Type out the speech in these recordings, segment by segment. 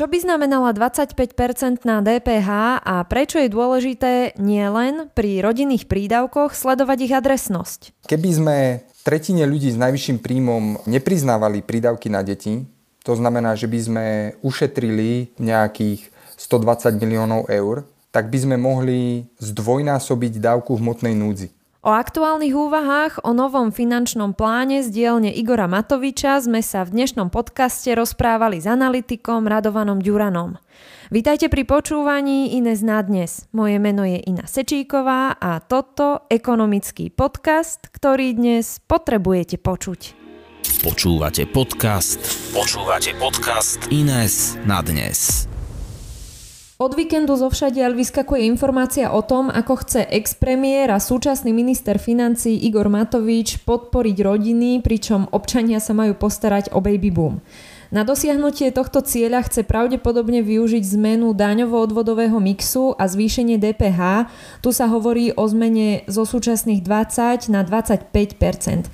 Čo by znamenala 25% na DPH a prečo je dôležité nielen pri rodinných prídavkoch sledovať ich adresnosť? Keby sme tretine ľudí s najvyšším príjmom nepriznávali prídavky na deti, to znamená, že by sme ušetrili nejakých 120 miliónov eur, tak by sme mohli zdvojnásobiť dávku hmotnej núdzi. O aktuálnych úvahách o novom finančnom pláne z dielne Igora Matoviča sme sa v dnešnom podcaste rozprávali s analytikom Radovanom Ďuranom. Vítajte pri počúvaní Ines na dnes. Moje meno je Ina Sečíková a toto ekonomický podcast, ktorý dnes potrebujete počuť. Počúvate podcast. Počúvate podcast Ines na dnes. Od víkendu zo všadiaľ vyskakuje informácia o tom, ako chce ex-premiér a súčasný minister financí Igor Matovič podporiť rodiny, pričom občania sa majú postarať o baby boom. Na dosiahnutie tohto cieľa chce pravdepodobne využiť zmenu daňovo-odvodového mixu a zvýšenie DPH. Tu sa hovorí o zmene zo súčasných 20 na 25%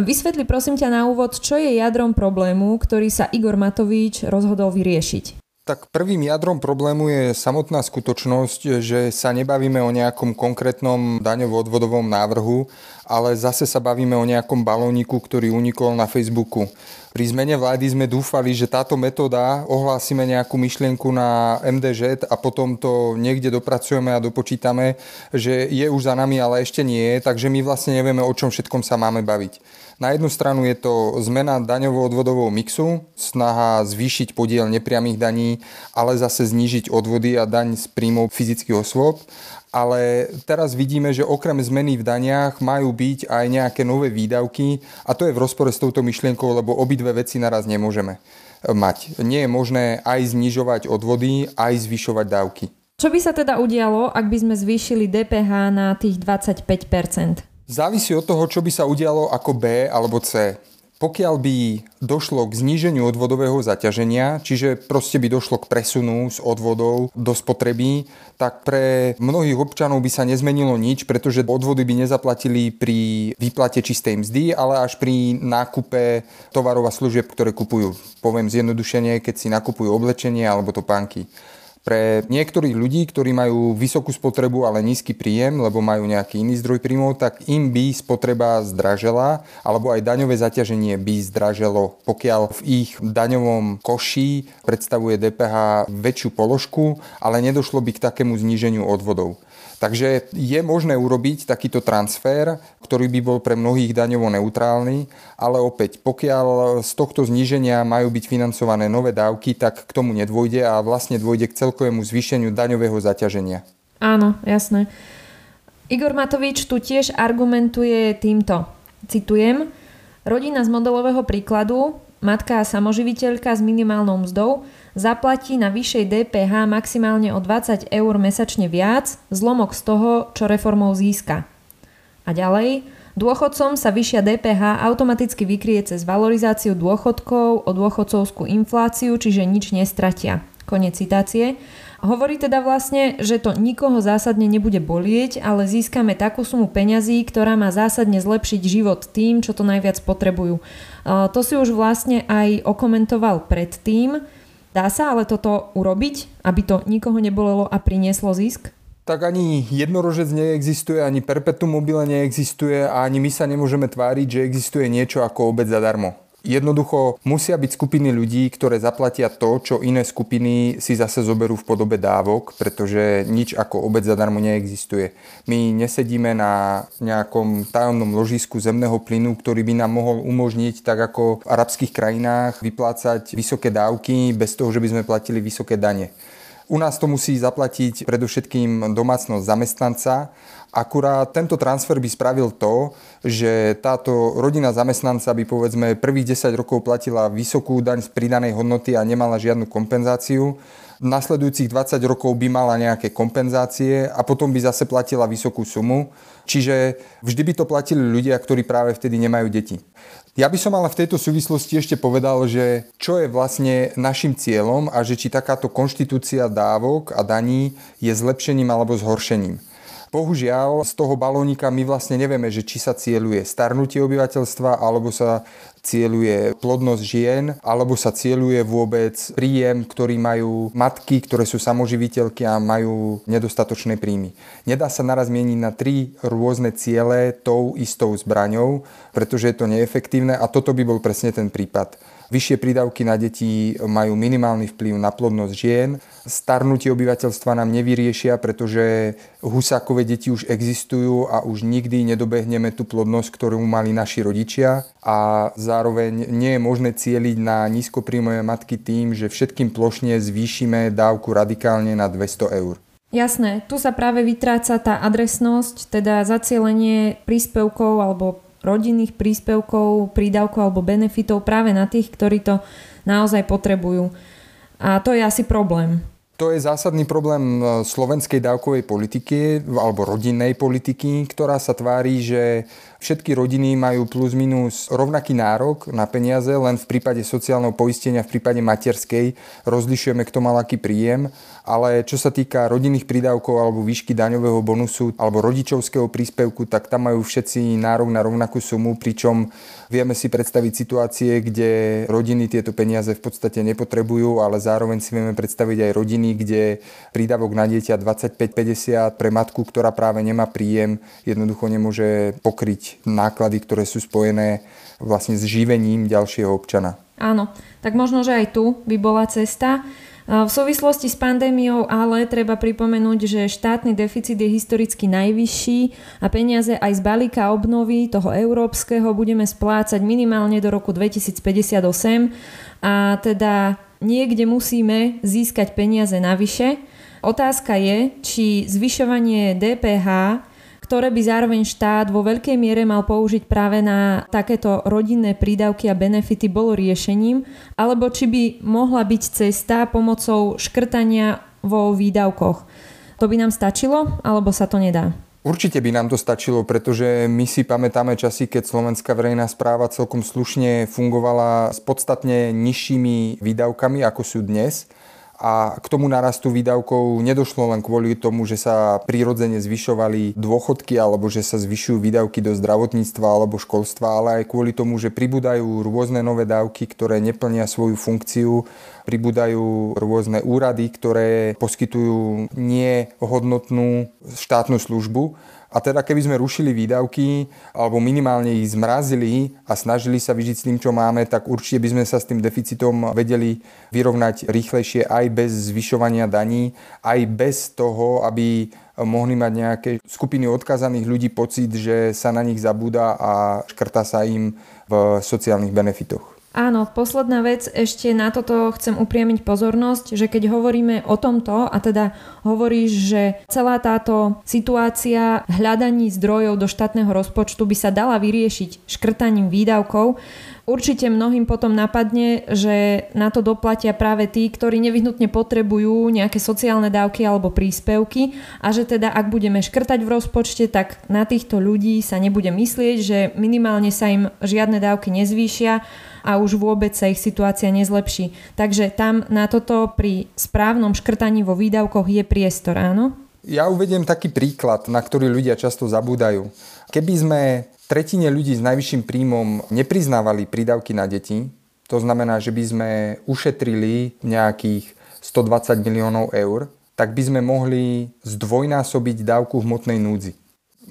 Vysvetli prosím ťa na úvod, čo je jadrom problému, ktorý sa Igor Matovič rozhodol vyriešiť. Tak prvým jadrom problému je samotná skutočnosť, že sa nebavíme o nejakom konkrétnom daňovo-odvodovom návrhu, ale zase sa bavíme o nejakom balóniku, ktorý unikol na Facebooku. Pri zmene vlády sme dúfali, že táto metóda ohlásime nejakú myšlienku na MDŽ a potom to niekde dopracujeme a dopočítame, že je už za nami, ale ešte nie, takže my vlastne nevieme, o čom všetkom sa máme baviť. Na jednu stranu je to zmena daňovo-odvodového mixu, snaha zvýšiť podiel nepriamých daní, ale zase znížiť odvody a daň z príjmov fyzických osôb. Ale teraz vidíme, že okrem zmeny v daniach majú byť aj nejaké nové výdavky a to je v rozpore s touto myšlienkou, lebo obidve veci naraz nemôžeme mať. Nie je možné aj znižovať odvody, aj zvyšovať dávky. Čo by sa teda udialo, ak by sme zvýšili DPH na tých 25% Závisí od toho, čo by sa udialo ako B alebo C. Pokiaľ by došlo k zníženiu odvodového zaťaženia, čiže proste by došlo k presunu z odvodov do spotreby, tak pre mnohých občanov by sa nezmenilo nič, pretože odvody by nezaplatili pri výplate čistej mzdy, ale až pri nákupe tovarov a služieb, ktoré kupujú. Poviem zjednodušenie, keď si nakupujú oblečenie alebo topánky. Pre niektorých ľudí, ktorí majú vysokú spotrebu, ale nízky príjem, lebo majú nejaký iný zdroj príjmov, tak im by spotreba zdražela, alebo aj daňové zaťaženie by zdraželo, pokiaľ v ich daňovom koši predstavuje DPH väčšiu položku, ale nedošlo by k takému zníženiu odvodov. Takže je možné urobiť takýto transfer, ktorý by bol pre mnohých daňovo neutrálny, ale opäť, pokiaľ z tohto zníženia majú byť financované nové dávky, tak k tomu nedôjde a vlastne dôjde k celkovému zvýšeniu daňového zaťaženia. Áno, jasné. Igor Matovič tu tiež argumentuje týmto. Citujem, rodina z modelového príkladu, matka a samoživiteľka s minimálnou mzdou zaplatí na vyššej DPH maximálne o 20 eur mesačne viac, zlomok z toho, čo reformou získa. A ďalej, dôchodcom sa vyššia DPH automaticky vykrie cez valorizáciu dôchodkov o dôchodcovskú infláciu, čiže nič nestratia. Konec citácie. Hovorí teda vlastne, že to nikoho zásadne nebude bolieť, ale získame takú sumu peňazí, ktorá má zásadne zlepšiť život tým, čo to najviac potrebujú. To si už vlastne aj okomentoval predtým. Dá sa ale toto urobiť, aby to nikoho nebolelo a prinieslo zisk? Tak ani jednorožec neexistuje, ani perpetuum mobile neexistuje a ani my sa nemôžeme tváriť, že existuje niečo ako obec zadarmo. Jednoducho musia byť skupiny ľudí, ktoré zaplatia to, čo iné skupiny si zase zoberú v podobe dávok, pretože nič ako obec zadarmo neexistuje. My nesedíme na nejakom tajomnom ložisku zemného plynu, ktorý by nám mohol umožniť, tak ako v arabských krajinách, vyplácať vysoké dávky bez toho, že by sme platili vysoké dane. U nás to musí zaplatiť predovšetkým domácnosť zamestnanca. Akurát tento transfer by spravil to, že táto rodina zamestnanca by povedzme prvých 10 rokov platila vysokú daň z pridanej hodnoty a nemala žiadnu kompenzáciu. Nasledujúcich 20 rokov by mala nejaké kompenzácie a potom by zase platila vysokú sumu. Čiže vždy by to platili ľudia, ktorí práve vtedy nemajú deti. Ja by som ale v tejto súvislosti ešte povedal, že čo je vlastne našim cieľom a že či takáto konštitúcia dávok a daní je zlepšením alebo zhoršením. Bohužiaľ, z toho balónika my vlastne nevieme, že či sa cieľuje starnutie obyvateľstva, alebo sa cieľuje plodnosť žien, alebo sa cieľuje vôbec príjem, ktorý majú matky, ktoré sú samoživiteľky a majú nedostatočné príjmy. Nedá sa naraz mieniť na tri rôzne ciele tou istou zbraňou, pretože je to neefektívne a toto by bol presne ten prípad. Vyššie prídavky na deti majú minimálny vplyv na plodnosť žien. Starnutie obyvateľstva nám nevyriešia, pretože husákové deti už existujú a už nikdy nedobehneme tú plodnosť, ktorú mali naši rodičia. A zároveň nie je možné cieliť na nízkopríjmové matky tým, že všetkým plošne zvýšime dávku radikálne na 200 eur. Jasné, tu sa práve vytráca tá adresnosť, teda zacielenie príspevkov alebo rodinných príspevkov, prídavkov alebo benefitov práve na tých, ktorí to naozaj potrebujú. A to je asi problém. To je zásadný problém e, slovenskej dávkovej politiky alebo rodinnej politiky, ktorá sa tvári, že všetky rodiny majú plus minus rovnaký nárok na peniaze, len v prípade sociálneho poistenia, v prípade materskej rozlišujeme, kto mal aký príjem. Ale čo sa týka rodinných prídavkov alebo výšky daňového bonusu alebo rodičovského príspevku, tak tam majú všetci nárok na rovnakú sumu, pričom vieme si predstaviť situácie, kde rodiny tieto peniaze v podstate nepotrebujú, ale zároveň si vieme predstaviť aj rodiny, kde prídavok na dieťa 25-50 pre matku, ktorá práve nemá príjem, jednoducho nemôže pokryť náklady, ktoré sú spojené vlastne s živením ďalšieho občana. Áno, tak možno, že aj tu by bola cesta. V súvislosti s pandémiou ale treba pripomenúť, že štátny deficit je historicky najvyšší a peniaze aj z balíka obnovy toho európskeho budeme splácať minimálne do roku 2058 a teda niekde musíme získať peniaze navyše. Otázka je, či zvyšovanie DPH ktoré by zároveň štát vo veľkej miere mal použiť práve na takéto rodinné prídavky a benefity bolo riešením, alebo či by mohla byť cesta pomocou škrtania vo výdavkoch. To by nám stačilo, alebo sa to nedá? Určite by nám to stačilo, pretože my si pamätáme časy, keď slovenská verejná správa celkom slušne fungovala s podstatne nižšími výdavkami, ako sú dnes a k tomu narastu výdavkov nedošlo len kvôli tomu, že sa prirodzene zvyšovali dôchodky alebo že sa zvyšujú výdavky do zdravotníctva alebo školstva, ale aj kvôli tomu, že pribúdajú rôzne nové dávky, ktoré neplnia svoju funkciu, pribúdajú rôzne úrady, ktoré poskytujú nehodnotnú štátnu službu a teda keby sme rušili výdavky alebo minimálne ich zmrazili a snažili sa vyžiť s tým, čo máme, tak určite by sme sa s tým deficitom vedeli vyrovnať rýchlejšie aj bez zvyšovania daní, aj bez toho, aby mohli mať nejaké skupiny odkazaných ľudí pocit, že sa na nich zabúda a škrta sa im v sociálnych benefitoch. Áno, posledná vec, ešte na toto chcem upriamiť pozornosť, že keď hovoríme o tomto a teda hovoríš, že celá táto situácia hľadaní zdrojov do štátneho rozpočtu by sa dala vyriešiť škrtaním výdavkov, Určite mnohým potom napadne, že na to doplatia práve tí, ktorí nevyhnutne potrebujú nejaké sociálne dávky alebo príspevky a že teda ak budeme škrtať v rozpočte, tak na týchto ľudí sa nebude myslieť, že minimálne sa im žiadne dávky nezvýšia a už vôbec sa ich situácia nezlepší. Takže tam na toto pri správnom škrtaní vo výdavkoch je priestor, áno? Ja uvediem taký príklad, na ktorý ľudia často zabúdajú. Keby sme tretine ľudí s najvyšším príjmom nepriznávali prídavky na deti, to znamená, že by sme ušetrili nejakých 120 miliónov eur, tak by sme mohli zdvojnásobiť dávku hmotnej núdzi.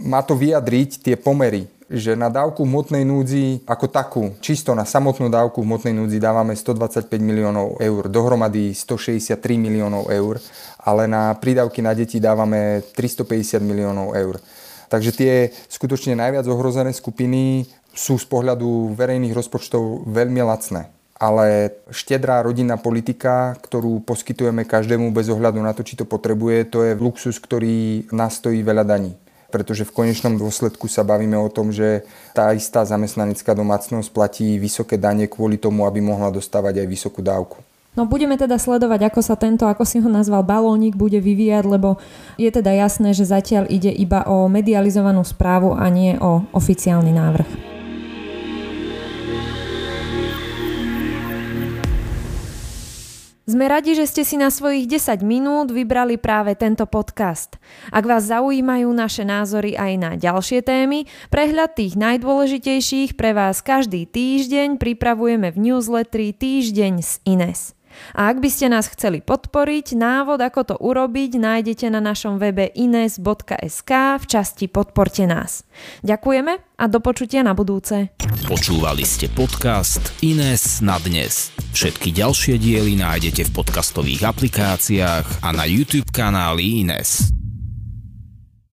Má to vyjadriť tie pomery, že na dávku hmotnej núdzi ako takú, čisto na samotnú dávku hmotnej núdzi dávame 125 miliónov eur, dohromady 163 miliónov eur, ale na prídavky na deti dávame 350 miliónov eur. Takže tie skutočne najviac ohrozené skupiny sú z pohľadu verejných rozpočtov veľmi lacné. Ale štedrá rodinná politika, ktorú poskytujeme každému bez ohľadu na to, či to potrebuje, to je luxus, ktorý nás stojí veľa daní. Pretože v konečnom dôsledku sa bavíme o tom, že tá istá zamestnanecká domácnosť platí vysoké dane kvôli tomu, aby mohla dostávať aj vysokú dávku. No budeme teda sledovať, ako sa tento, ako si ho nazval, balónik bude vyvíjať, lebo je teda jasné, že zatiaľ ide iba o medializovanú správu a nie o oficiálny návrh. Sme radi, že ste si na svojich 10 minút vybrali práve tento podcast. Ak vás zaujímajú naše názory aj na ďalšie témy, prehľad tých najdôležitejších pre vás každý týždeň pripravujeme v newsletteri Týždeň z Ines. A ak by ste nás chceli podporiť, návod ako to urobiť nájdete na našom webe ines.sk v časti Podporte nás. Ďakujeme a do počutia na budúce. Počúvali ste podcast Ines na dnes. Všetky ďalšie diely nájdete v podcastových aplikáciách a na YouTube kanáli Ines.